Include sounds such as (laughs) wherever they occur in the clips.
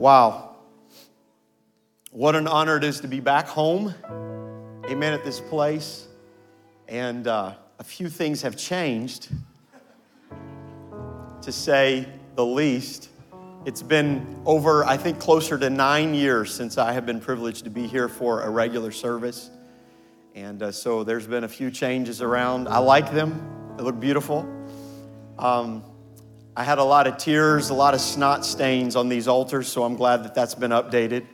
Wow. What an honor it is to be back home. Amen. At this place. And uh, a few things have changed, to say the least. It's been over, I think, closer to nine years since I have been privileged to be here for a regular service. And uh, so there's been a few changes around. I like them, they look beautiful. Um, I had a lot of tears, a lot of snot stains on these altars, so I'm glad that that's been updated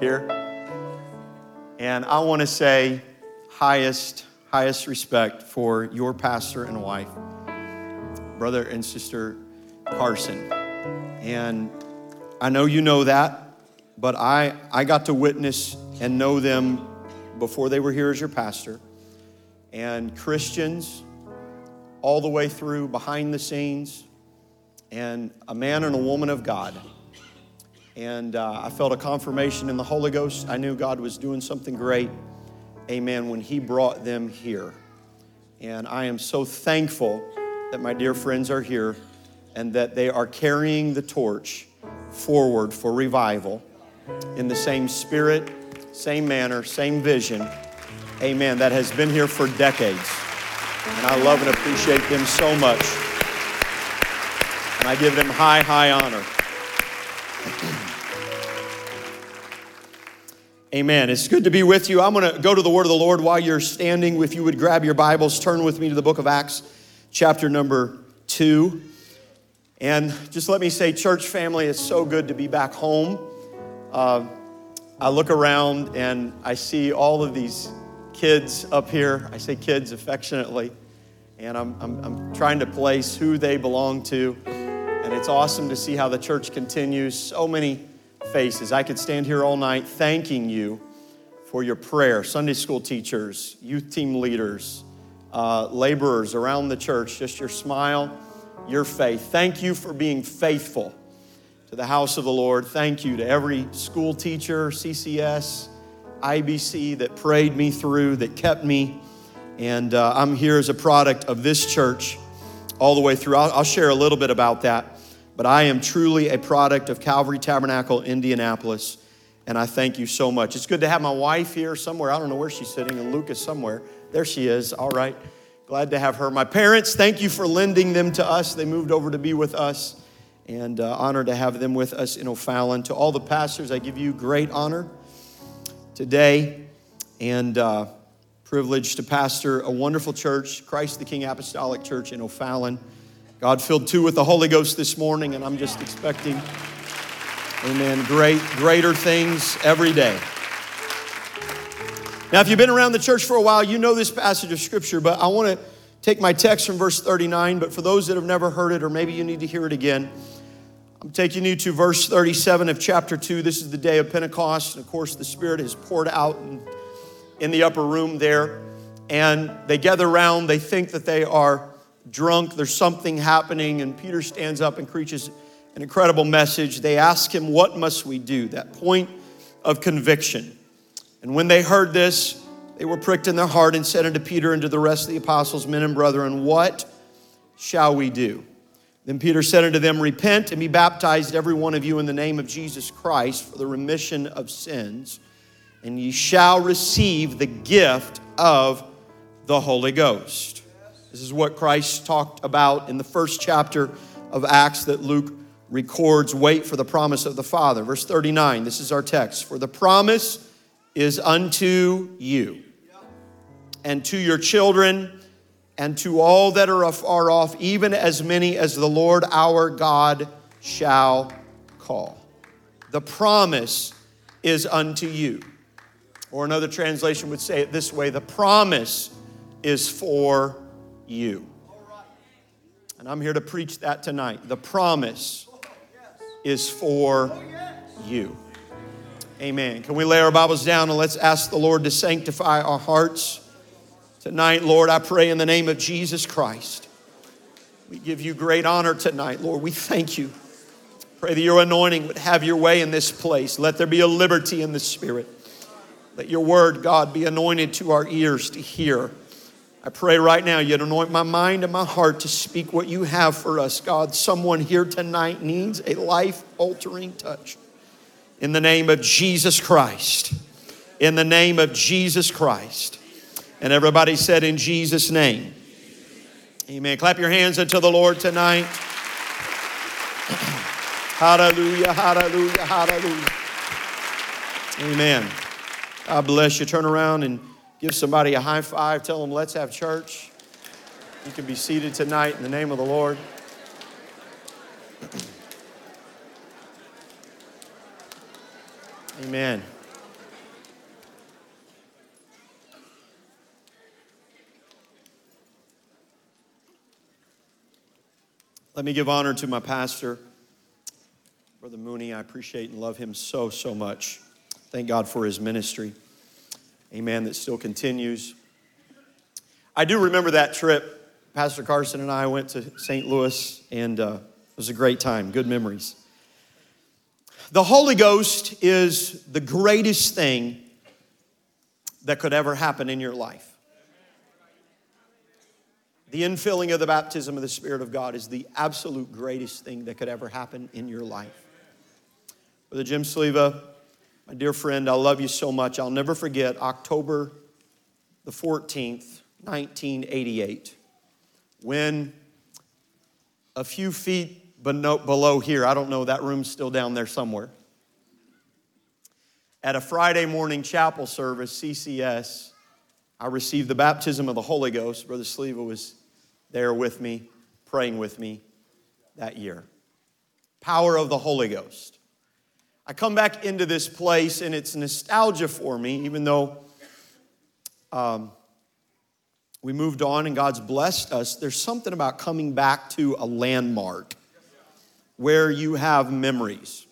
here. And I want to say highest, highest respect for your pastor and wife, brother and sister Carson. And I know you know that, but I, I got to witness and know them before they were here as your pastor. And Christians, all the way through, behind the scenes, and a man and a woman of God. And uh, I felt a confirmation in the Holy Ghost. I knew God was doing something great, amen, when He brought them here. And I am so thankful that my dear friends are here and that they are carrying the torch forward for revival in the same spirit, same manner, same vision, amen, that has been here for decades. And I love and appreciate them so much. And I give them high, high honor. (clears throat) Amen. It's good to be with you. I'm going to go to the word of the Lord while you're standing. If you would grab your Bibles, turn with me to the book of Acts, chapter number two. And just let me say, church family, it's so good to be back home. Uh, I look around and I see all of these kids up here. I say kids affectionately. And I'm, I'm, I'm trying to place who they belong to. And it's awesome to see how the church continues. So many faces. I could stand here all night thanking you for your prayer. Sunday school teachers, youth team leaders, uh, laborers around the church, just your smile, your faith. Thank you for being faithful to the house of the Lord. Thank you to every school teacher, CCS, IBC that prayed me through, that kept me. And uh, I'm here as a product of this church all the way through. I'll, I'll share a little bit about that. But I am truly a product of Calvary Tabernacle, Indianapolis. And I thank you so much. It's good to have my wife here somewhere. I don't know where she's sitting, and Lucas somewhere. There she is. All right. Glad to have her. My parents, thank you for lending them to us. They moved over to be with us, and uh, honored to have them with us in O'Fallon. To all the pastors, I give you great honor today and uh, privileged to pastor a wonderful church, Christ the King Apostolic Church in O'Fallon. God filled two with the Holy Ghost this morning, and I'm just expecting, amen, great, greater things every day. Now, if you've been around the church for a while, you know this passage of Scripture, but I want to take my text from verse 39. But for those that have never heard it, or maybe you need to hear it again, I'm taking you to verse 37 of chapter 2. This is the day of Pentecost. And of course, the Spirit is poured out in, in the upper room there. And they gather around. They think that they are drunk. There's something happening. And Peter stands up and preaches an incredible message. They ask him, What must we do? That point of conviction. And when they heard this, they were pricked in their heart and said unto Peter and to the rest of the apostles, men and brethren, What shall we do? Then Peter said unto them, Repent and be baptized, every one of you, in the name of Jesus Christ for the remission of sins, and ye shall receive the gift of the Holy Ghost. This is what Christ talked about in the first chapter of Acts that Luke records. Wait for the promise of the Father. Verse 39, this is our text. For the promise is unto you and to your children and to all that are afar off, even as many as the Lord our God shall call. The promise is unto you. Or another translation would say it this way the promise is for you. And I'm here to preach that tonight. The promise is for you. Amen. Can we lay our Bibles down and let's ask the Lord to sanctify our hearts tonight, Lord? I pray in the name of Jesus Christ. We give you great honor tonight, Lord. We thank you. Pray that your anointing would have your way in this place. Let there be a liberty in the Spirit. Let your word, God, be anointed to our ears to hear. I pray right now you'd anoint my mind and my heart to speak what you have for us, God. Someone here tonight needs a life altering touch. In the name of Jesus Christ. In the name of Jesus Christ. And everybody said, In Jesus' name. Amen. Clap your hands unto the Lord tonight. (clears throat) hallelujah, hallelujah, hallelujah. Amen. God bless you. Turn around and give somebody a high five. Tell them, let's have church. You can be seated tonight in the name of the Lord. (clears throat) Amen. Let me give honor to my pastor, Brother Mooney. I appreciate and love him so, so much. Thank God for his ministry. Amen. That still continues. I do remember that trip. Pastor Carson and I went to St. Louis, and uh, it was a great time. Good memories. The Holy Ghost is the greatest thing that could ever happen in your life. The infilling of the baptism of the Spirit of God is the absolute greatest thing that could ever happen in your life. Brother Jim Sleva, my dear friend, I love you so much. I'll never forget October the 14th, 1988, when a few feet below here. I don't know, that room's still down there somewhere. At a Friday morning chapel service, CCS, I received the baptism of the Holy Ghost. Brother Sleva was there with me, praying with me that year. Power of the Holy Ghost. I come back into this place and it's nostalgia for me, even though um, we moved on and God's blessed us. There's something about coming back to a landmark where you have memories.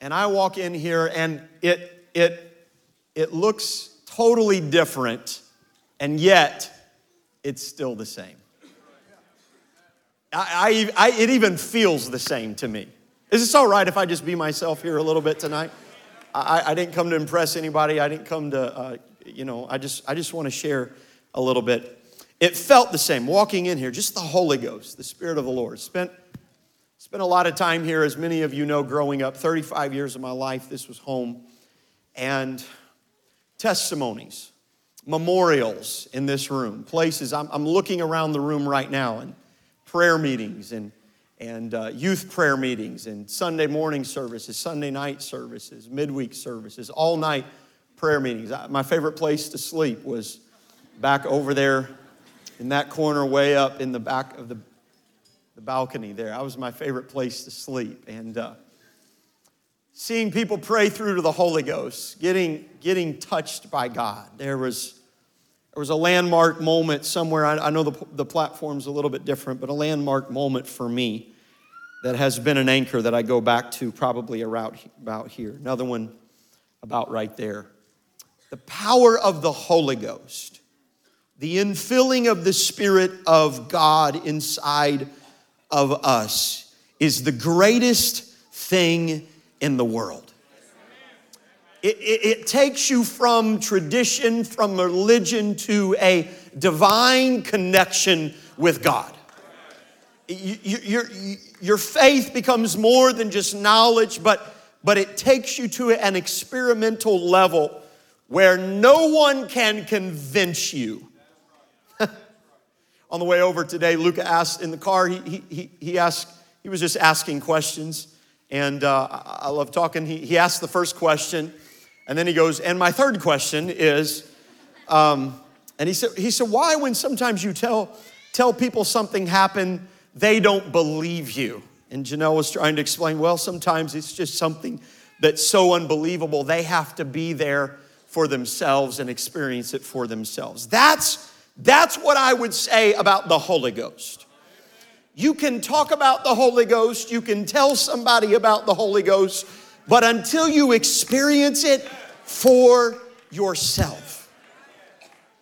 And I walk in here and it, it, it looks totally different, and yet it's still the same. I, I, I, it even feels the same to me. Is this all right if I just be myself here a little bit tonight? I, I didn't come to impress anybody. I didn't come to, uh, you know, I just, I just want to share a little bit. It felt the same walking in here, just the Holy Ghost, the Spirit of the Lord. Spent Spent a lot of time here, as many of you know, growing up. 35 years of my life, this was home. And testimonies, memorials in this room, places. I'm, I'm looking around the room right now, and prayer meetings, and, and uh, youth prayer meetings, and Sunday morning services, Sunday night services, midweek services, all night prayer meetings. My favorite place to sleep was back over there in that corner, way up in the back of the the balcony there. That was my favorite place to sleep. And uh, seeing people pray through to the Holy Ghost, getting, getting touched by God. There was, there was a landmark moment somewhere. I, I know the, the platform's a little bit different, but a landmark moment for me that has been an anchor that I go back to probably around, about here. Another one about right there. The power of the Holy Ghost, the infilling of the Spirit of God inside of us is the greatest thing in the world. It, it, it, takes you from tradition, from religion, to a divine connection with God. You, you, your, your faith becomes more than just knowledge, but, but it takes you to an experimental level where no one can convince you (laughs) on the way over today, Luca asked in the car, he, he, he asked, he was just asking questions. And uh, I love talking. He, he asked the first question, and then he goes, and my third question is, um, and he said, he said, why when sometimes you tell, tell people something happened, they don't believe you? And Janelle was trying to explain, well, sometimes it's just something that's so unbelievable, they have to be there for themselves and experience it for themselves. That's that's what I would say about the Holy Ghost. You can talk about the Holy Ghost, you can tell somebody about the Holy Ghost, but until you experience it for yourself,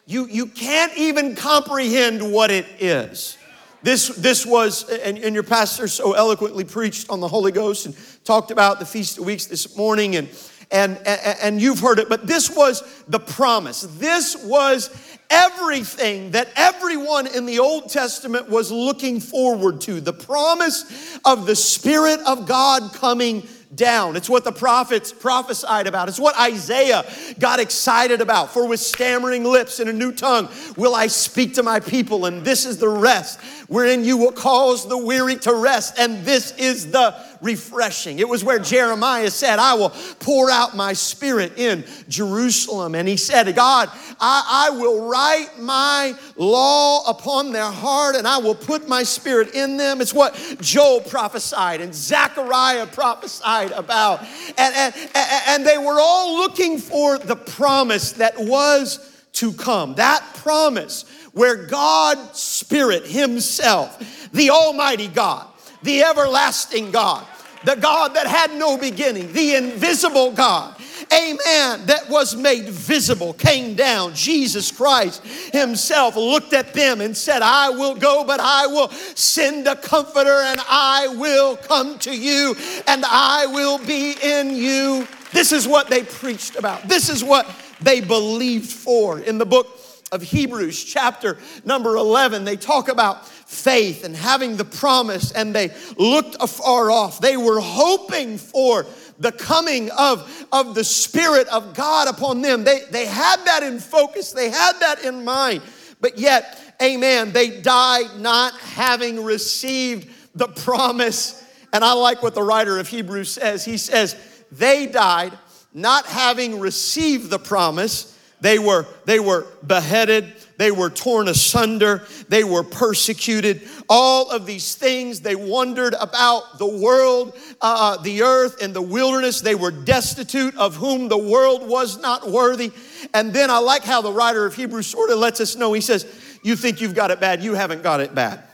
you, you can't even comprehend what it is. This, this was, and, and your pastor so eloquently preached on the Holy Ghost and talked about the Feast of Weeks this morning, and, and, and you've heard it, but this was the promise. This was everything that everyone in the Old Testament was looking forward to the promise of the Spirit of God coming down. It's what the prophets prophesied about. It's what Isaiah got excited about. For with stammering lips and a new tongue will I speak to my people, and this is the rest wherein you will cause the weary to rest, and this is the refreshing. It was where Jeremiah said, I will pour out my spirit in Jerusalem. And he said, God, I, I will write my law upon their heart and I will put my spirit in them. It's what Joel prophesied and Zechariah prophesied about. And, and, and they were all looking for the promise that was to come. That promise where God's Spirit Himself, the Almighty God, the everlasting God, the God that had no beginning, the invisible God, amen, that was made visible, came down. Jesus Christ Himself looked at them and said, I will go, but I will send a comforter, and I will come to you, and I will be in you. This is what they preached about. This is what they believed for. In the book of Hebrews, chapter number 11, they talk about faith and having the promise, and they looked afar off. They were hoping for the coming of, of the Spirit of God upon them. They, they had that in focus, they had that in mind, but yet, amen, they died not having received the promise. And I like what the writer of Hebrews says. He says, They died not having received the promise. They were, they were beheaded, they were torn asunder, they were persecuted. All of these things, they wandered about the world, uh, uh, the earth, and the wilderness. They were destitute, of whom the world was not worthy. And then I like how the writer of Hebrews sort of lets us know. He says, You think you've got it bad, you haven't got it bad.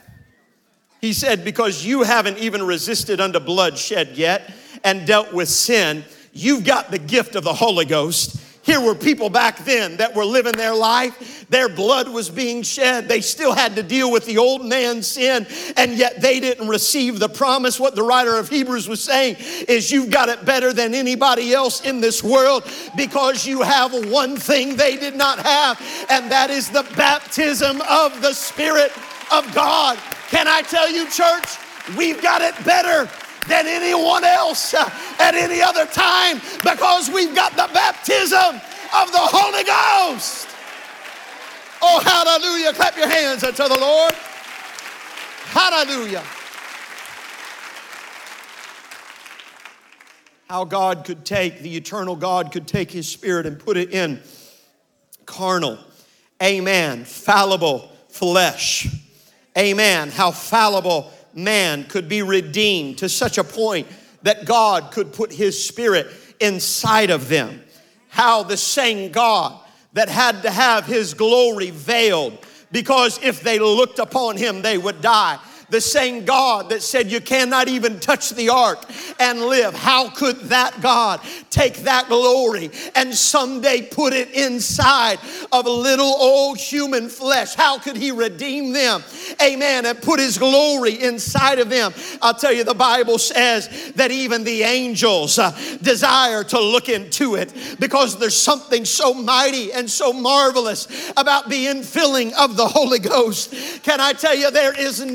He said, Because you haven't even resisted unto bloodshed yet and dealt with sin, you've got the gift of the Holy Ghost here were people back then that were living their life. Their blood was being shed. They still had to deal with the old man's sin, and yet they didn't receive the promise. What the writer of Hebrews was saying is, You've got it better than anybody else in this world because you have one thing they did not have, and that is the baptism of the Spirit of God. Can I tell you, church, we've got it better than anyone else (laughs) at any other time because we've got the baptism of the Holy Ghost. Oh, hallelujah. Clap your hands unto the Lord. Hallelujah. How God could take, the eternal God could take his spirit and put it in carnal, amen, fallible flesh. Amen. How fallible man could be redeemed to such a point that God could put his spirit inside of them. How the same God that had to have his glory veiled because if they looked upon him, they would die the same God that said you cannot even touch the ark and live. How could that God take that glory and someday put it inside of little old human flesh? How could He redeem them? Amen. And put His glory inside of them. I'll tell you, the Bible says that even the angels uh, desire to look into it because there's something so mighty and so marvelous about the infilling of the Holy Ghost. Can I tell you, there is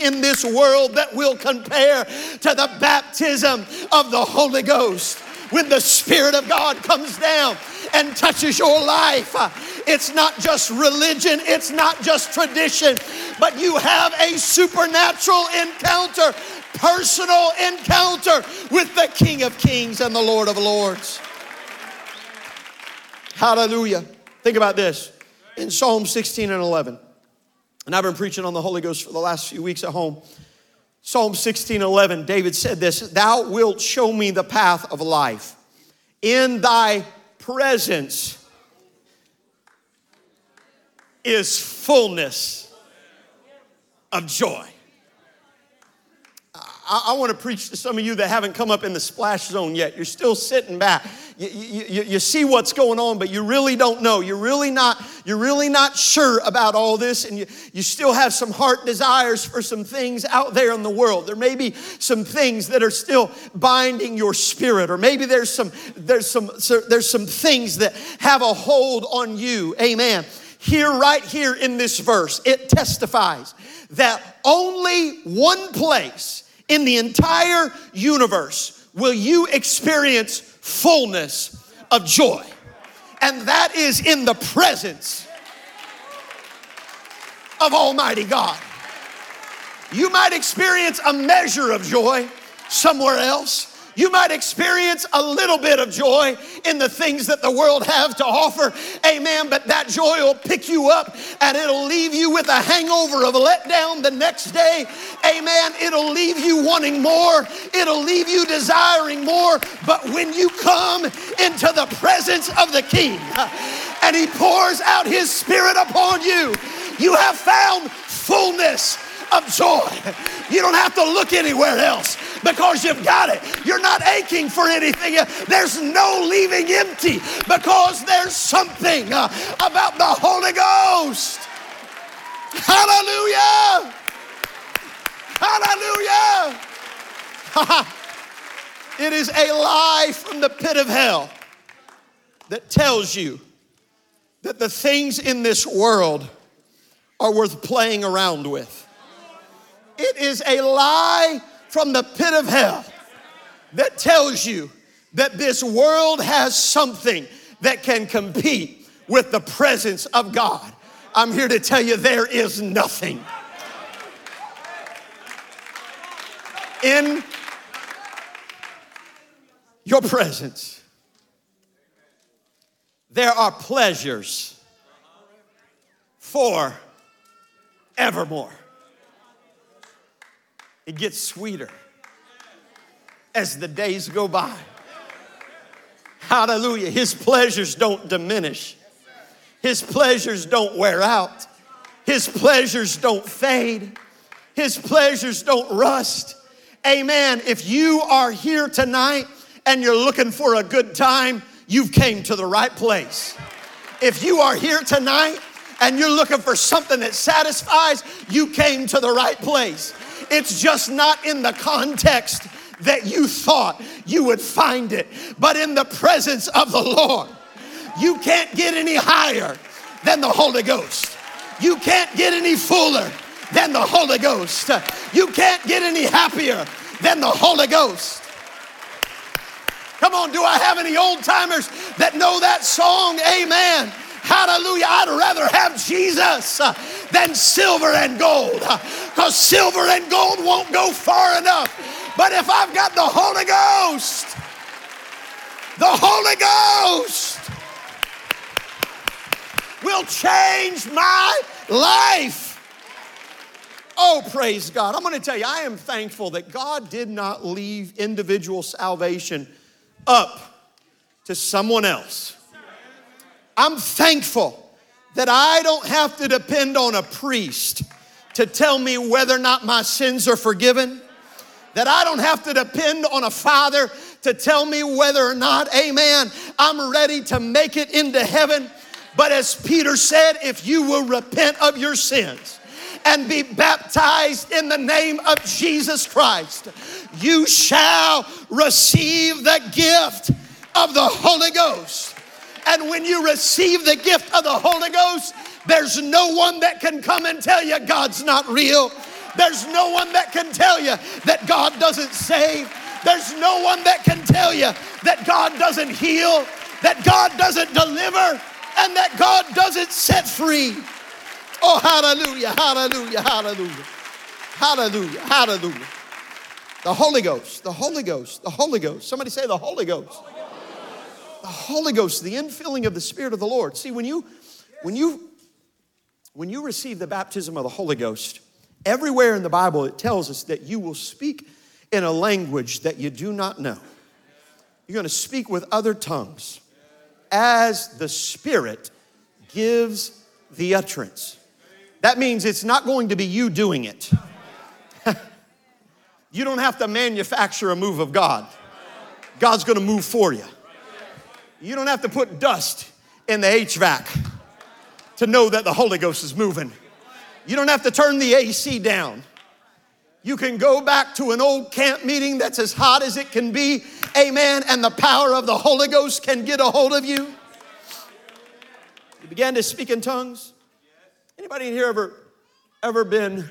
in this world that will compare to the baptism of the Holy Ghost. When the Spirit of God comes down and touches your life, uh, it's not just religion, it's not just tradition, but you have a supernatural encounter, personal encounter with the King of Kings and the Lord of Lords. Hallelujah. Think about this in Psalm 16 and 11. And I've been preaching on the Holy Ghost for the last few weeks at home. Psalm 16 11, David said this Thou wilt show me the path of life. In thy presence is fullness of joy. I, I want to preach to some of you that haven't come up in the splash zone yet. You're still sitting back. You, you, you, see what's going on, but you really don't know. You're really not, you're really not sure about all this, and you, you still have some heart desires for some things out there in the world. There may be some things that are still binding your spirit, or maybe there's some there's some there's some things that have a hold on you. Amen. Here, right here in this verse, it testifies that only one place in the entire universe will you experience fullness of joy. And that is in the presence of Almighty God. You might experience a measure of joy somewhere else, you might experience a little bit of joy in the things that the world have to offer. Amen. But that joy will pick you up and it'll leave you with a hangover of a letdown the next day. Amen. It'll leave you wanting more. It'll leave you desiring more. But when you come into the presence of the King (laughs) and He pours out His Spirit upon you, you have found fullness of joy. You don't have to look anywhere else because you've got it. You're not aching for anything. There's no leaving empty because there's something uh, about the Holy Ghost. Hallelujah! Hallelujah! (laughs) it is a lie from the pit of hell that tells you that the things in this world are worth playing around with. It is a lie from the pit of hell that tells you that this world has something that can compete with the presence of God. I'm here to tell you there is nothing. In your presence, there are pleasures for evermore. It gets sweeter as the days go by. Hallelujah. His pleasures don't diminish, His pleasures don't wear out, His pleasures don't fade, His pleasures don't rust. Amen. If you are here tonight and you're looking for a good time, you've came to the right place. If you are here tonight and you're looking for something that satisfies, you came to the right place. It's just not in the context that you thought you would find it, but in the presence of the Lord. You can't get any higher than the Holy Ghost. You can't get any fuller than the Holy Ghost. You can't get any happier than the Holy Ghost. Come on, do I have any old timers that know that song? Amen. Hallelujah. I'd rather have Jesus uh, than silver and gold because uh, silver and gold won't go far enough. But if I've got the Holy Ghost, the Holy Ghost will change my life. Oh, praise God. I'm going to tell you, I am thankful that God did not leave individual salvation up to someone else. I'm thankful that I don't have to depend on a priest to tell me whether or not my sins are forgiven. That I don't have to depend on a father to tell me whether or not, amen, I'm ready to make it into heaven. But as Peter said, if you will repent of your sins and be baptized in the name of Jesus Christ, you shall receive the gift of the Holy Ghost. And when you receive the gift of the Holy Ghost, there's no one that can come and tell you God's not real. There's no one that can tell you that God doesn't save. There's no one that can tell you that God doesn't heal, that God doesn't deliver, and that God doesn't set free. Oh, hallelujah, hallelujah, hallelujah, hallelujah, hallelujah. The Holy Ghost, the Holy Ghost, the Holy Ghost. Somebody say the Holy Ghost the Holy Ghost, the infilling of the Spirit of the Lord. See, when you when you when you receive the baptism of the Holy Ghost, everywhere in the Bible it tells us that you will speak in a language that you do not know. You're going to speak with other tongues as the Spirit gives the utterance. That means it's not going to be you doing it. (laughs) You don't have to manufacture a move of God. God's gonna move for you. You don't have to put dust in the HVAC to know that the Holy Ghost is moving. You don't have to turn the AC down. You can go back to an old camp meeting that's as hot as it can be, amen, and the power of the Holy Ghost can get a hold of you. You began to speak in tongues. Anybody in here ever ever been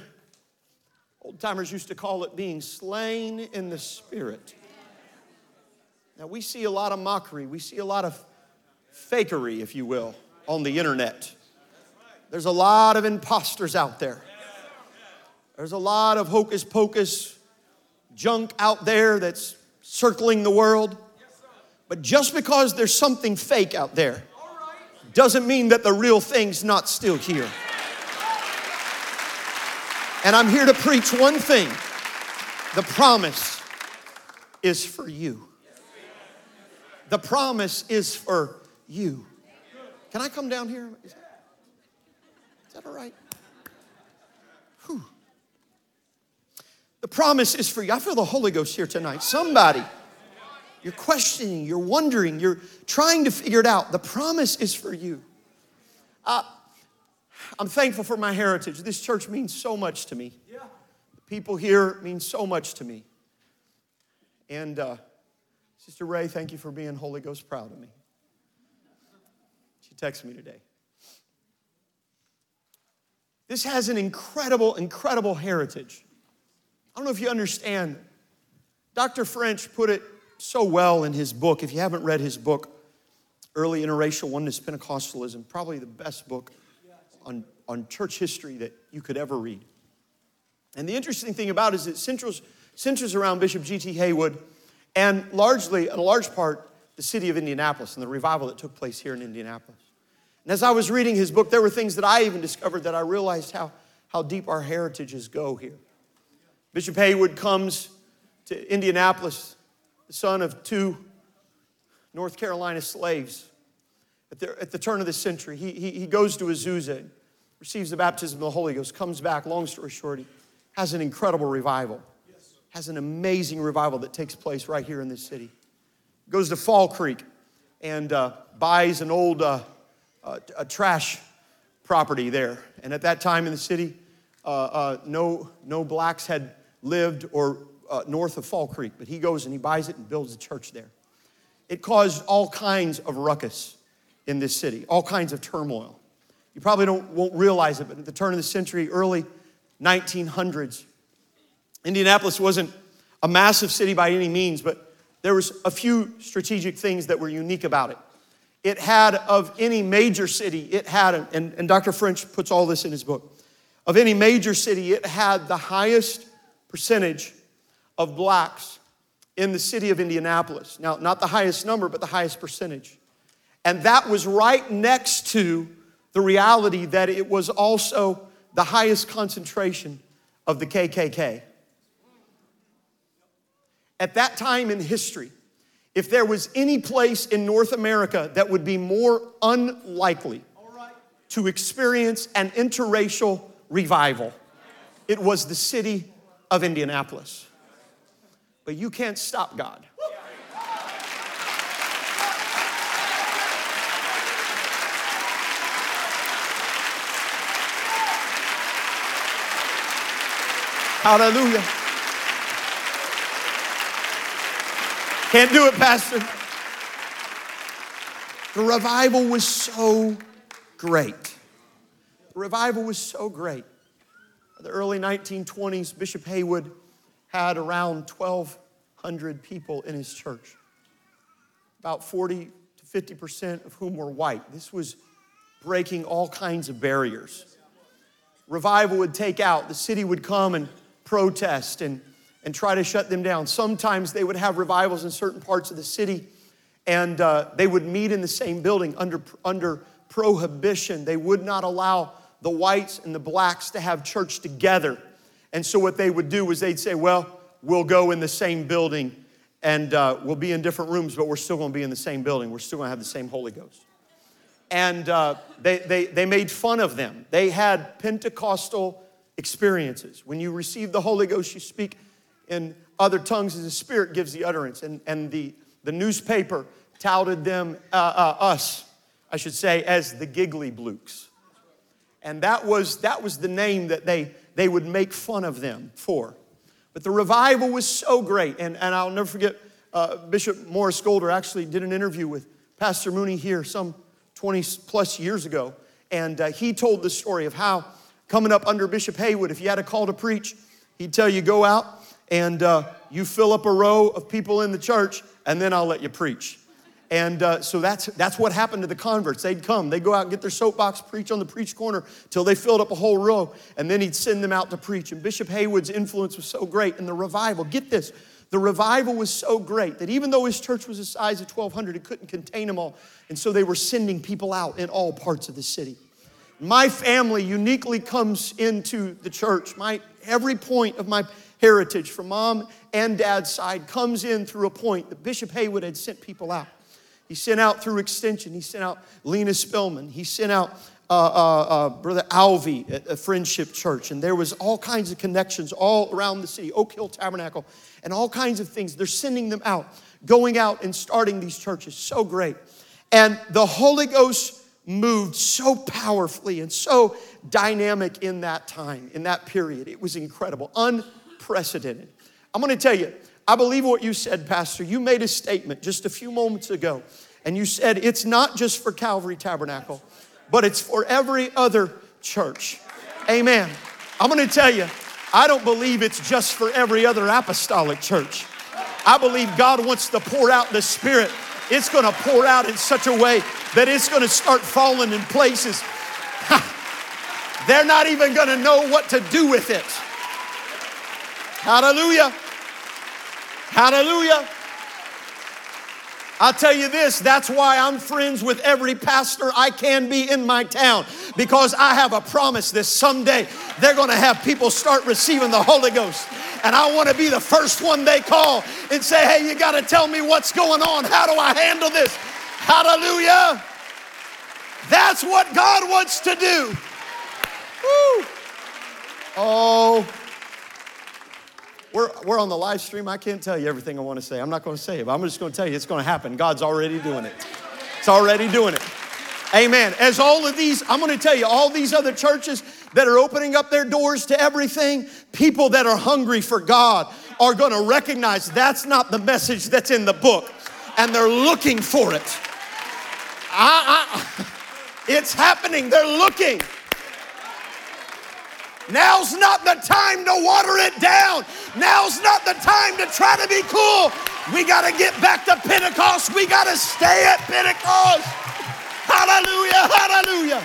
old timers used to call it being slain in the spirit? Now we see a lot of mockery, we see a lot of fakery, if you will, on the internet. There's a lot of imposters out there. There's a lot of hocus pocus junk out there that's circling the world. But just because there's something fake out there doesn't mean that the real thing's not still here. And I'm here to preach one thing the promise is for you. The promise is for you. Can I come down here? Is that, is that all right? Whew. The promise is for you. I feel the Holy Ghost here tonight. Somebody, you're questioning, you're wondering, you're trying to figure it out. The promise is for you. Uh, I'm thankful for my heritage. This church means so much to me. The people here mean so much to me. And uh, Sister Ray, thank you for being Holy Ghost proud of me. She texted me today. This has an incredible, incredible heritage. I don't know if you understand. Dr. French put it so well in his book. If you haven't read his book, Early Interracial Oneness Pentecostalism, probably the best book on, on church history that you could ever read. And the interesting thing about it is it centers, centers around Bishop G.T. Haywood and largely, in a large part, the city of Indianapolis and the revival that took place here in Indianapolis. And as I was reading his book, there were things that I even discovered that I realized how, how deep our heritages go here. Bishop Haywood comes to Indianapolis, the son of two North Carolina slaves. At the, at the turn of the century, he, he, he goes to Azusa, receives the baptism of the Holy Ghost, comes back, long story short, he has an incredible revival. Has an amazing revival that takes place right here in this city. Goes to Fall Creek and uh, buys an old uh, uh, trash property there. And at that time in the city, uh, uh, no, no blacks had lived or uh, north of Fall Creek, but he goes and he buys it and builds a church there. It caused all kinds of ruckus in this city, all kinds of turmoil. You probably don't, won't realize it, but at the turn of the century, early 1900s, Indianapolis wasn't a massive city by any means, but there was a few strategic things that were unique about it. It had, of any major city, it had, and, and Dr. French puts all this in his book, of any major city, it had the highest percentage of blacks in the city of Indianapolis. Now, not the highest number, but the highest percentage. And that was right next to the reality that it was also the highest concentration of the KKK. At that time in history, if there was any place in North America that would be more unlikely to experience an interracial revival, it was the city of Indianapolis. But you can't stop God. Hallelujah. Can't do it, Pastor. The revival was so great. The revival was so great. The early 1920s, Bishop Haywood had around 1,200 people in his church, about 40 to 50% of whom were white. This was breaking all kinds of barriers. Revival would take out, the city would come and protest and, and try to shut them down. Sometimes they would have revivals in certain parts of the city and uh, they would meet in the same building under, under prohibition. They would not allow the whites and the blacks to have church together. And so what they would do was they'd say, well, we'll go in the same building and uh, we'll be in different rooms, but we're still going to be in the same building. We're still going to have the same Holy Ghost. And uh, they, they, they made fun of them. They had Pentecostal experiences. When you receive the Holy Ghost, you speak in other tongues as the Spirit gives the utterance. And, and the, the newspaper touted them, uh, uh, us, I should say, as the Giggly Blukes. And that was, that was the name that they, they would make fun of them for. But the revival was so great. And, and I'll never forget, uh, Bishop Morris Golder actually did an interview with Pastor Mooney here some 20 plus years ago. And uh, he told the story of how coming up under Bishop Haywood, if you had a call to preach, he'd tell you, go out and uh, you fill up a row of people in the church, and then I'll let you preach. And uh, so that's, that's what happened to the converts. They'd come, they'd go out and get their soapbox, preach on the preach corner till they filled up a whole row, and then he'd send them out to preach. And Bishop Haywood's influence was so great. And the revival, get this, the revival was so great that even though his church was the size of 1,200, it couldn't contain them all. And so they were sending people out in all parts of the city. My family uniquely comes into the church. My every point of my heritage from mom and dad's side comes in through a point that Bishop Haywood had sent people out. He sent out through extension. He sent out Lena Spillman. He sent out uh, uh, uh, Brother Alvey at a Friendship Church. And there was all kinds of connections all around the city, Oak Hill Tabernacle, and all kinds of things. They're sending them out, going out and starting these churches. So great. And the Holy Ghost moved so powerfully and so dynamic in that time, in that period. It was incredible, unprecedented. I'm gonna tell you, I believe what you said, Pastor. You made a statement just a few moments ago, and you said it's not just for Calvary Tabernacle, but it's for every other church. Amen. I'm gonna tell you, I don't believe it's just for every other apostolic church. I believe God wants to pour out the Spirit. It's gonna pour out in such a way that it's gonna start falling in places. (laughs) They're not even gonna know what to do with it. Hallelujah. Hallelujah. I'll tell you this, that's why I'm friends with every pastor I can be in my town because I have a promise this someday they're going to have people start receiving the Holy Ghost. And I want to be the first one they call and say, hey, you got to tell me what's going on. How do I handle this? Hallelujah. That's what God wants to do. Woo. Oh, we're, we're on the live stream. I can't tell you everything I want to say. I'm not going to say it, but I'm just going to tell you it's going to happen. God's already doing it. It's already doing it. Amen. As all of these, I'm going to tell you, all these other churches that are opening up their doors to everything, people that are hungry for God are going to recognize that's not the message that's in the book, and they're looking for it. I, I, (laughs) it's happening. They're looking. Now's not the time to water it down. Now's not the time to try to be cool. We got to get back to Pentecost. We got to stay at Pentecost. Hallelujah, hallelujah.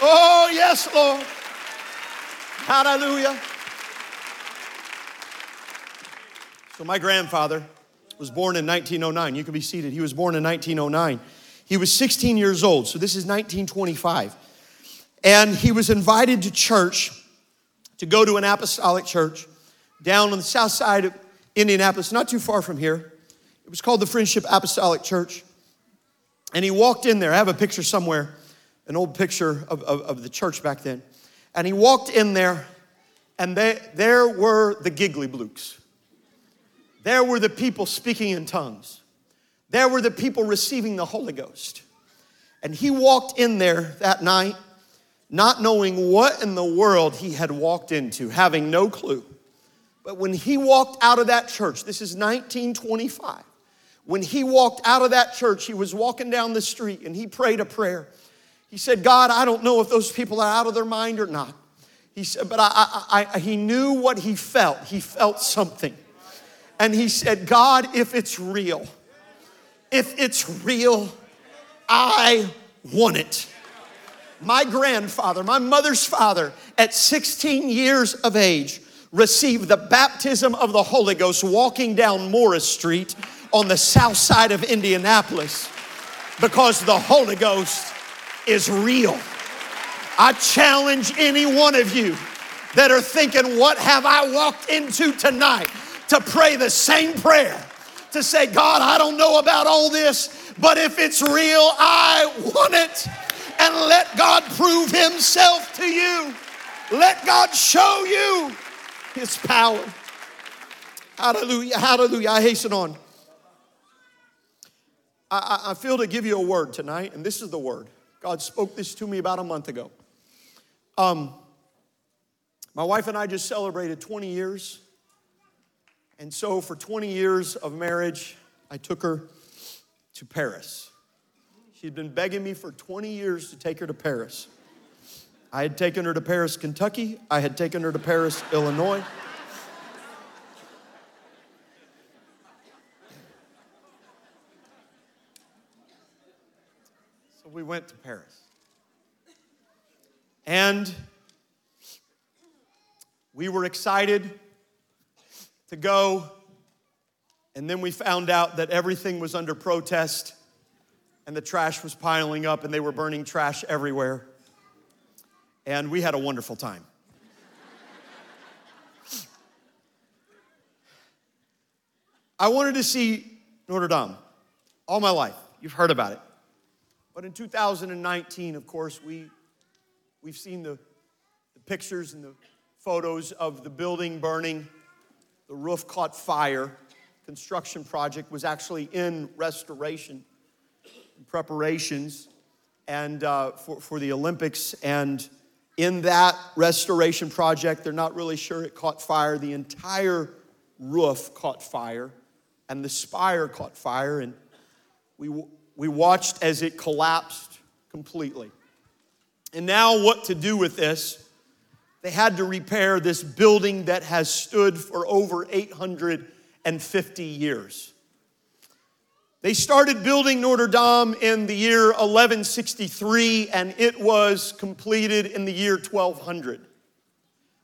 Oh, yes, Lord. Hallelujah. So, my grandfather was born in 1909. You can be seated. He was born in 1909. He was 16 years old, so this is 1925. And he was invited to church to go to an apostolic church down on the south side of Indianapolis, not too far from here. It was called the Friendship Apostolic Church. And he walked in there. I have a picture somewhere, an old picture of, of, of the church back then. And he walked in there, and they, there were the giggly blukes. There were the people speaking in tongues. There were the people receiving the Holy Ghost. And he walked in there that night, not knowing what in the world he had walked into, having no clue. But when he walked out of that church, this is 1925, when he walked out of that church, he was walking down the street and he prayed a prayer. He said, God, I don't know if those people are out of their mind or not. He said, but I, I, I, he knew what he felt. He felt something. And he said, God, if it's real, if it's real, I want it. My grandfather, my mother's father, at 16 years of age, received the baptism of the Holy Ghost walking down Morris Street on the south side of Indianapolis because the Holy Ghost is real. I challenge any one of you that are thinking, What have I walked into tonight? to pray the same prayer. To say, God, I don't know about all this, but if it's real, I want it. And let God prove Himself to you. Let God show you his power. Hallelujah, hallelujah. I hasten on. I, I, I feel to give you a word tonight, and this is the word. God spoke this to me about a month ago. Um, my wife and I just celebrated 20 years. And so, for 20 years of marriage, I took her to Paris. She'd been begging me for 20 years to take her to Paris. I had taken her to Paris, Kentucky. I had taken her to Paris, Illinois. So we went to Paris. And we were excited to go, and then we found out that everything was under protest and the trash was piling up and they were burning trash everywhere. And we had a wonderful time. I wanted to see Notre Dame all my life. You've heard about it. But in 2019, of course, we, we've seen the, the pictures and the photos of the building burning. The roof caught fire. Construction project was actually in restoration preparations and uh, for, for the Olympics. And in that restoration project, they're not really sure it caught fire. The entire roof caught fire, and the spire caught fire, and we, we watched as it collapsed completely. And now, what to do with this? They had to repair this building that has stood for over 850 years. They started building Notre Dame in the year 1163 and it was completed in the year 1200.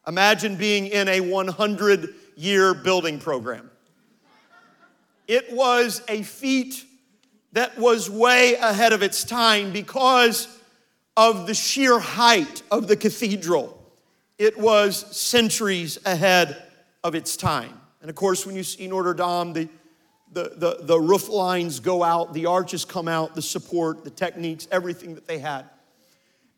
Imagine being in a 100 year building program. It was a feat that was way ahead of its time because of the sheer height of the cathedral. It was centuries ahead of its time. And of course, when you see Notre Dame, the the, the, the roof lines go out, the arches come out, the support, the techniques, everything that they had.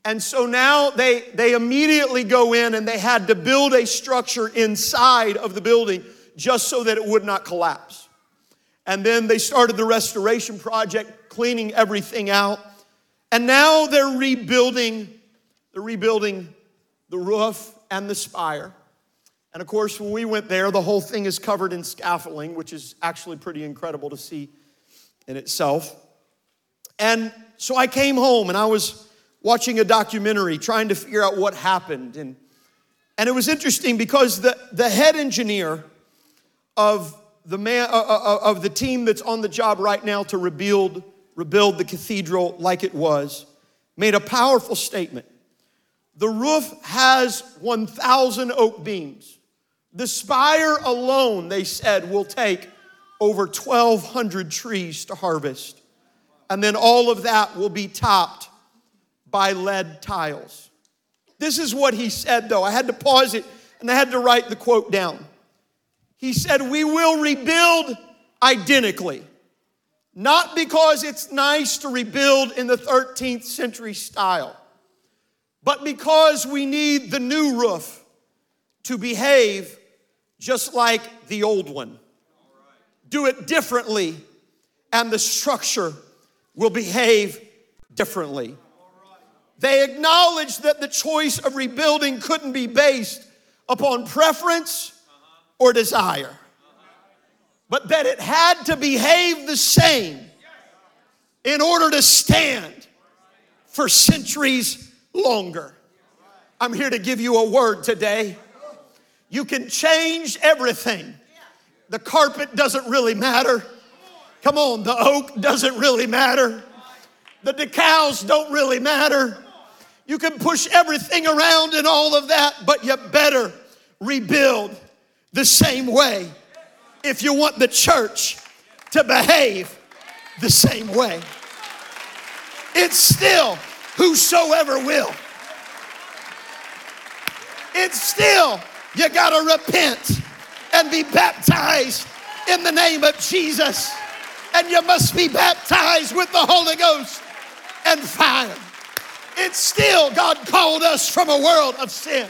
And so now they, they immediately go in and they had to build a structure inside of the building just so that it would not collapse. And then they started the restoration project, cleaning everything out. And now they're rebuilding, they're rebuilding the roof and the spire. And of course, when we went there, the whole thing is covered in scaffolding, which is actually pretty incredible to see in itself. And so I came home and I was watching a documentary trying to figure out what happened. And, and it was interesting because the, the head engineer of the, man, uh, uh, uh of the team that's on the job right now to rebuild, rebuild the cathedral like it was made a powerful statement. The roof has 1,000 oak beams. The spire alone, they said, will take over 1,200 trees to harvest. And then all of that will be topped by lead tiles. This is what he said, though. I had to pause it and I had to write the quote down. He said, We will rebuild identically. Not because it's nice to rebuild in the 13th century style, but because we need the new roof to behave just like the old one. Do it differently, and the structure will behave differently. They acknowledged that the choice of rebuilding couldn't be based upon preference or desire, but that it had to behave the same in order to stand for centuries longer. I'm here to give you a word today you can change everything. The carpet doesn't really matter. Come on, the oak doesn't really matter. The decals don't really matter. You can push everything around and all of that, but you better rebuild the same way if you want the church to behave the same way. It's still whosoever will. It's still you got to repent and be baptized in the name of Jesus. And you must be baptized with the Holy Ghost and fire. It's still God called us from a world of sin.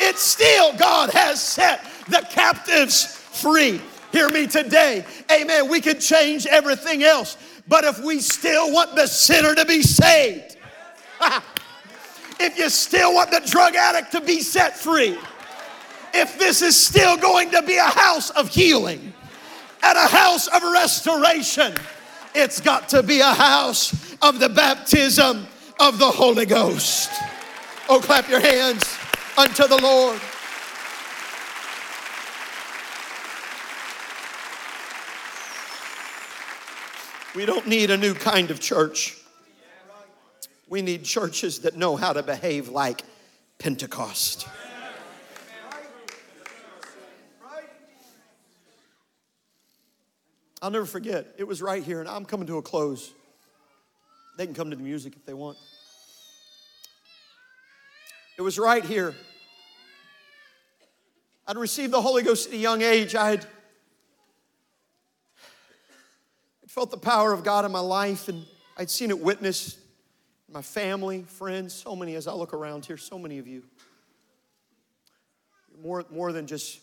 It's still God has set the captives free. Hear me today. Amen. We can change everything else. But if we still want the sinner to be saved, (laughs) if you still want the drug addict to be set free, if this is still going to be a house of healing and a house of restoration, it's got to be a house of the baptism of the Holy Ghost. Oh, clap your hands unto the Lord. We don't need a new kind of church. We need churches that know how to behave like Pentecost. I'll never forget. It was right here, and I'm coming to a close. They can come to the music if they want. It was right here. I'd received the Holy Ghost at a young age. I had felt the power of God in my life, and I'd seen it witnessed my family, friends, so many as I look around here, so many of you. More, more than just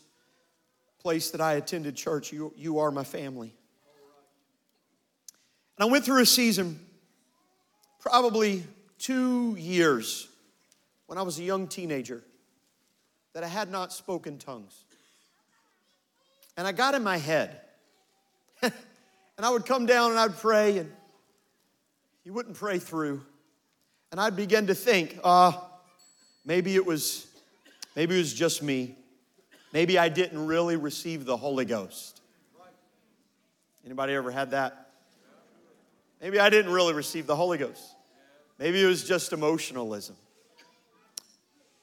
place that I attended church, you, you are my family. And I went through a season, probably two years, when I was a young teenager, that I had not spoken tongues. And I got in my head. (laughs) and I would come down and I'd pray, and he wouldn't pray through. And I'd begin to think, uh, maybe it was, maybe it was just me. Maybe I didn't really receive the Holy Ghost. Anybody ever had that? Maybe I didn't really receive the Holy Ghost. Maybe it was just emotionalism.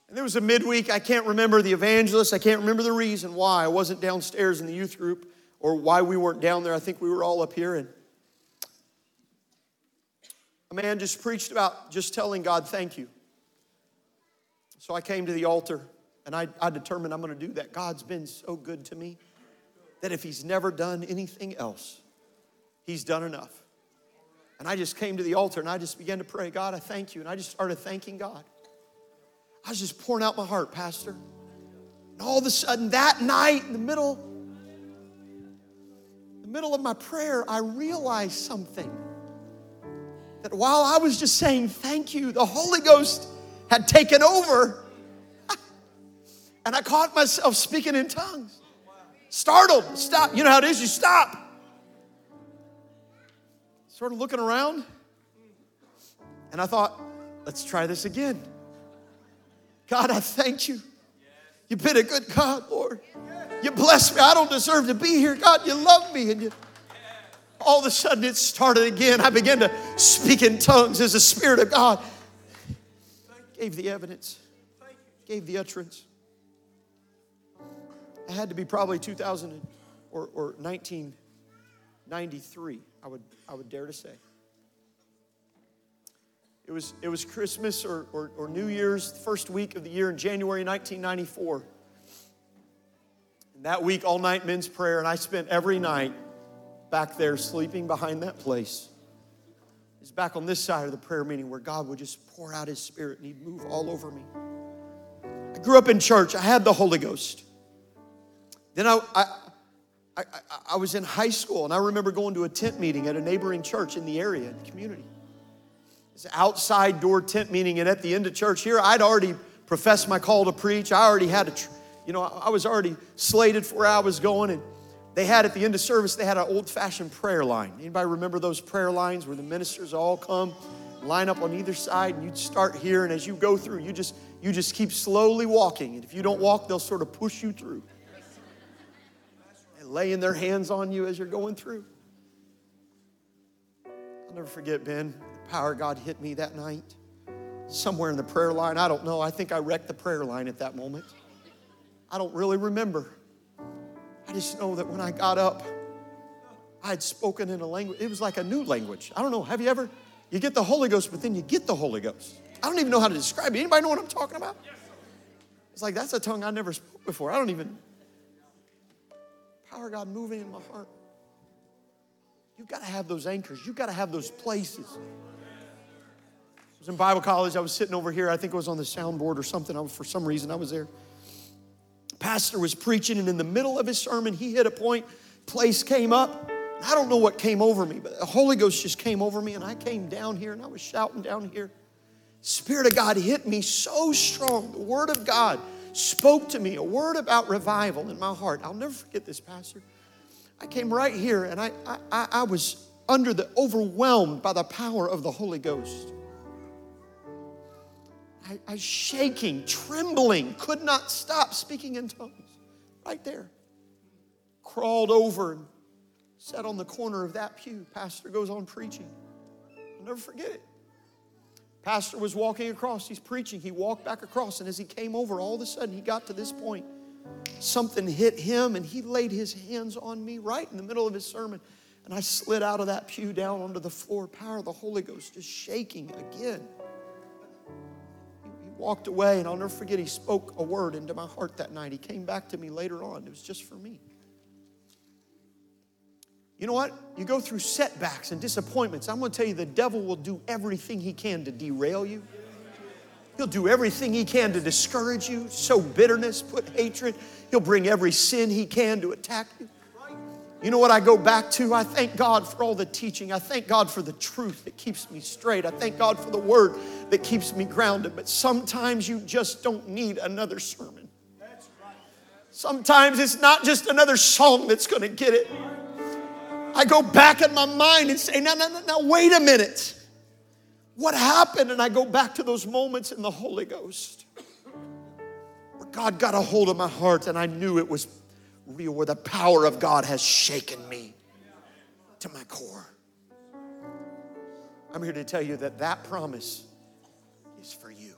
And there was a midweek, I can't remember the evangelist, I can't remember the reason why I wasn't downstairs in the youth group or why we weren't down there. I think we were all up here. And a man just preached about just telling God thank you. So I came to the altar and I, I determined I'm going to do that. God's been so good to me that if He's never done anything else, He's done enough. And I just came to the altar and I just began to pray, God, I thank you. And I just started thanking God. I was just pouring out my heart, Pastor. And all of a sudden, that night, in the middle, the middle of my prayer, I realized something that while I was just saying thank you, the Holy Ghost had taken over. (laughs) and I caught myself speaking in tongues. Startled, stop. You know how it is, you stop. Of looking around. And I thought, let's try this again. God, I thank you. You've been a good God, Lord. You bless me. I don't deserve to be here. God, you love me. And you, all of a sudden it started again. I began to speak in tongues as the Spirit of God gave the evidence, gave the utterance. It had to be probably 2000 or, or 1993, I would, I would dare to say. It was, it was Christmas or, or, or New Year's, first week of the year in January 1994. And that week, all night men's prayer, and I spent every night back there sleeping behind that place It's back on this side of the prayer meeting where God would just pour out His Spirit and He'd move all over me. I grew up in church, I had the Holy Ghost. Then I, I, I, I was in high school and I remember going to a tent meeting at a neighboring church in the area, in the community. It's an outside door tent meeting, and at the end of church here, I'd already professed my call to preach. I already had a, you know, I was already slated for where I was going, and they had at the end of service, they had an old fashioned prayer line. Anybody remember those prayer lines where the ministers all come, line up on either side, and you'd start here, and as you go through, you just you just keep slowly walking. And if you don't walk, they'll sort of push you through. Laying their hands on you as you're going through. I'll never forget, Ben, the power God hit me that night. Somewhere in the prayer line. I don't know. I think I wrecked the prayer line at that moment. I don't really remember. I just know that when I got up, I had spoken in a language. It was like a new language. I don't know. Have you ever? You get the Holy Ghost, but then you get the Holy Ghost. I don't even know how to describe it. Anybody know what I'm talking about? It's like that's a tongue I never spoke before. I don't even. Power God moving in my heart. You've got to have those anchors. You've got to have those places. I was in Bible college. I was sitting over here. I think it was on the soundboard or something. I was, for some reason, I was there. pastor was preaching, and in the middle of his sermon, he hit a point, place came up. I don't know what came over me, but the Holy Ghost just came over me, and I came down here and I was shouting down here. Spirit of God hit me so strong. The Word of God spoke to me, a word about revival in my heart. I'll never forget this, Pastor. I came right here and I, I, I was under the overwhelmed by the power of the Holy Ghost. I, I was shaking, trembling, could not stop speaking in tongues. Right there. Crawled over and sat on the corner of that pew. Pastor goes on preaching. I'll never forget it. Pastor was walking across, he's preaching. He walked back across, and as he came over, all of a sudden he got to this point. Something hit him, and he laid his hands on me right in the middle of his sermon. And I slid out of that pew down onto the floor, power of the Holy Ghost just shaking again. He walked away, and I'll never forget, he spoke a word into my heart that night. He came back to me later on. It was just for me. You know what? You go through setbacks and disappointments. I'm going to tell you, the devil will do everything he can to derail you. He'll do everything he can to discourage you, sow bitterness, put hatred. He'll bring every sin he can to attack you. You know what I go back to? I thank God for all the teaching. I thank God for the truth that keeps me straight. I thank God for the word that keeps me grounded. But sometimes you just don't need another sermon. Sometimes it's not just another song that's going to get it. I go back in my mind and say, no, no, no, no, wait a minute. What happened? And I go back to those moments in the Holy Ghost where God got a hold of my heart and I knew it was real, where the power of God has shaken me to my core. I'm here to tell you that that promise is for you.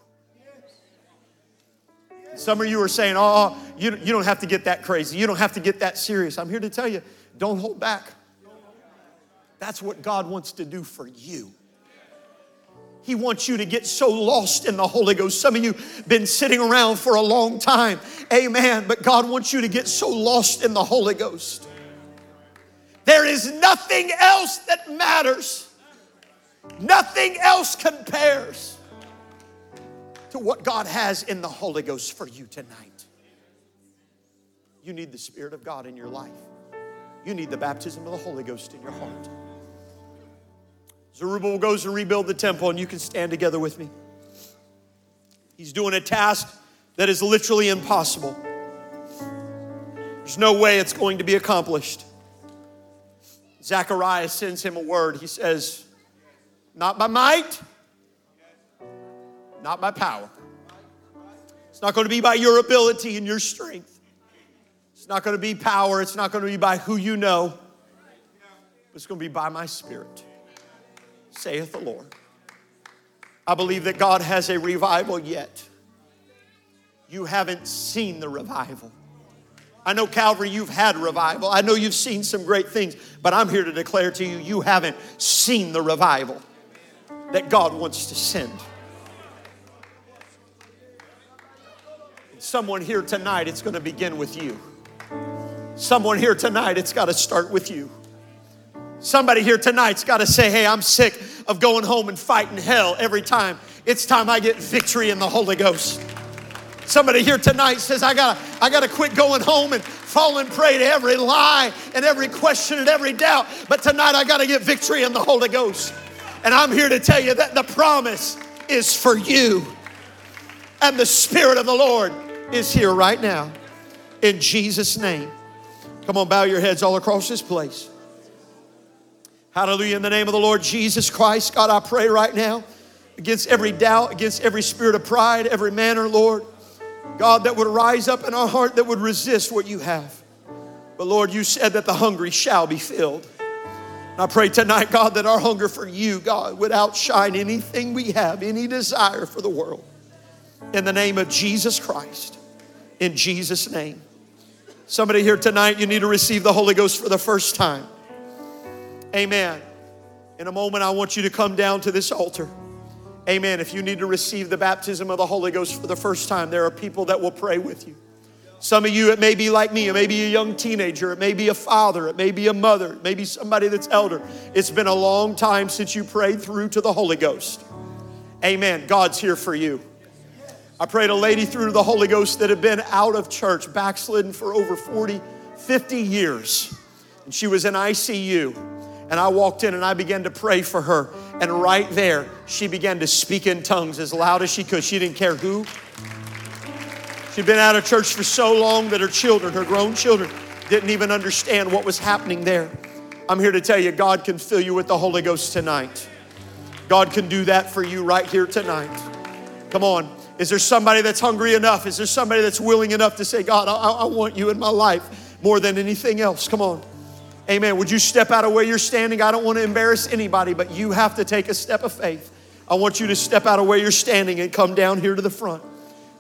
Some of you are saying, oh, you, you don't have to get that crazy. You don't have to get that serious. I'm here to tell you, don't hold back. That's what God wants to do for you. He wants you to get so lost in the Holy Ghost. Some of you been sitting around for a long time. Amen. But God wants you to get so lost in the Holy Ghost. There is nothing else that matters. Nothing else compares to what God has in the Holy Ghost for you tonight. You need the Spirit of God in your life. You need the baptism of the Holy Ghost in your heart. Zerubbabel goes to rebuild the temple, and you can stand together with me. He's doing a task that is literally impossible. There's no way it's going to be accomplished. Zechariah sends him a word. He says, Not by might, not by power. It's not going to be by your ability and your strength. It's not going to be power. It's not going to be by who you know. It's going to be by my spirit saith the Lord. I believe that God has a revival yet. You haven't seen the revival. I know, Calvary, you've had revival. I know you've seen some great things, but I'm here to declare to you, you haven't seen the revival that God wants to send. Someone here tonight, it's going to begin with you. Someone here tonight, it's got to start with you. Somebody here tonight's got to say, hey, I'm sick of going home and fighting hell every time. It's time I get victory in the Holy Ghost. Somebody here tonight says, I gotta, I gotta quit going home and fall and pray to every lie and every question and every doubt. But tonight I gotta get victory in the Holy Ghost. And I'm here to tell you that the promise is for you. And the Spirit of the Lord is here right now. In Jesus' name. Come on, bow your heads all across this place. Hallelujah. In the name of the Lord Jesus Christ, God, I pray right now against every doubt, against every spirit of pride, every manner, Lord. God, that would rise up in our heart that would resist what you have. But Lord, you said that the hungry shall be filled. And I pray tonight, God, that our hunger for you, God, would outshine anything we have, any desire for the world. In the name of Jesus Christ. In Jesus' name. Somebody here tonight, you need to receive the Holy Ghost for the first time. Amen. In a moment, I want you to come down to this altar. Amen. If you need to receive the baptism of the Holy Ghost for the first time, there are people that will pray with you. Some of you, it may be like me. It may be a young teenager. It may be a father. It may be a mother. It may be somebody that's elder. It's been a long time since you prayed through to the Holy Ghost. Amen. God's here for you. I prayed a lady through to the Holy Ghost that had been out of church, backslidden for over 40, 50 years. And she was in ICU. And I walked in and I began to pray for her. And right there, she began to speak in tongues as loud as she could. She didn't care who. She'd been out of church for so long that her children, her grown children, didn't even understand what was happening there. I'm here to tell you, God can fill you with the Holy Ghost tonight. God can do that for you right here tonight. Come on. Is there somebody that's hungry enough? Is there somebody that's willing enough to say, God, I, I want you in my life more than anything else? Come on. Amen. Would you step out of where you're standing? I don't want to embarrass anybody, but you have to take a step of faith. I want you to step out of where you're standing and come down here to the front.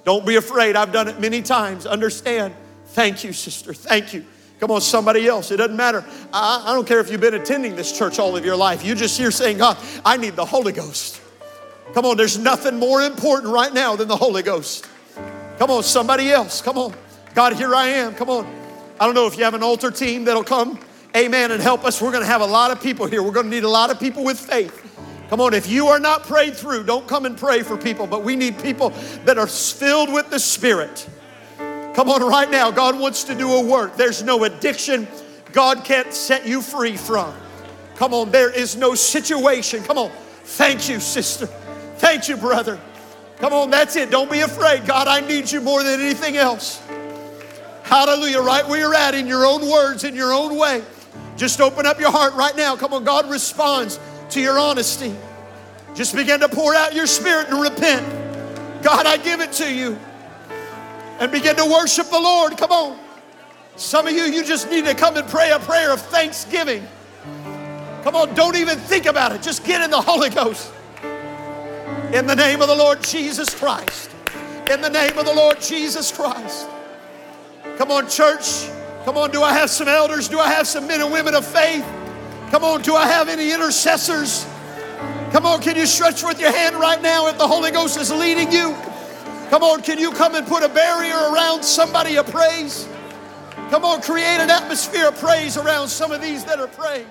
Don't be afraid. I've done it many times. Understand. Thank you, sister. Thank you. Come on, somebody else. It doesn't matter. I, I don't care if you've been attending this church all of your life. You're just here saying, God, I need the Holy Ghost. Come on, there's nothing more important right now than the Holy Ghost. Come on, somebody else. Come on. God, here I am. Come on. I don't know if you have an altar team that'll come, amen, and help us. We're going to have a lot of people here. We're going to need a lot of people with faith. Come on, if you are not prayed through, don't come and pray for people, but we need people that are filled with the Spirit. Come on, right now, God wants to do a work. There's no addiction God can't set you free from. Come on, there is no situation. Come on, thank you, sister. Thank you, brother. Come on, that's it. Don't be afraid. God, I need you more than anything else. Hallelujah. Right where you're at, in your own words, in your own way. Just open up your heart right now. Come on, God responds to your honesty. Just begin to pour out your spirit and repent. God, I give it to you. And begin to worship the Lord. Come on. Some of you, you just need to come and pray a prayer of thanksgiving. Come on, don't even think about it. Just get in the Holy Ghost. In the name of the Lord Jesus Christ. In the name of the Lord Jesus Christ. Come on, church. Come on, do I have some elders? Do I have some men and women of faith? Come on, do I have any intercessors? Come on, can you stretch forth your hand right now if the Holy Ghost is leading you? Come on, can you come and put a barrier around somebody of praise? Come on, create an atmosphere of praise around some of these that are praying.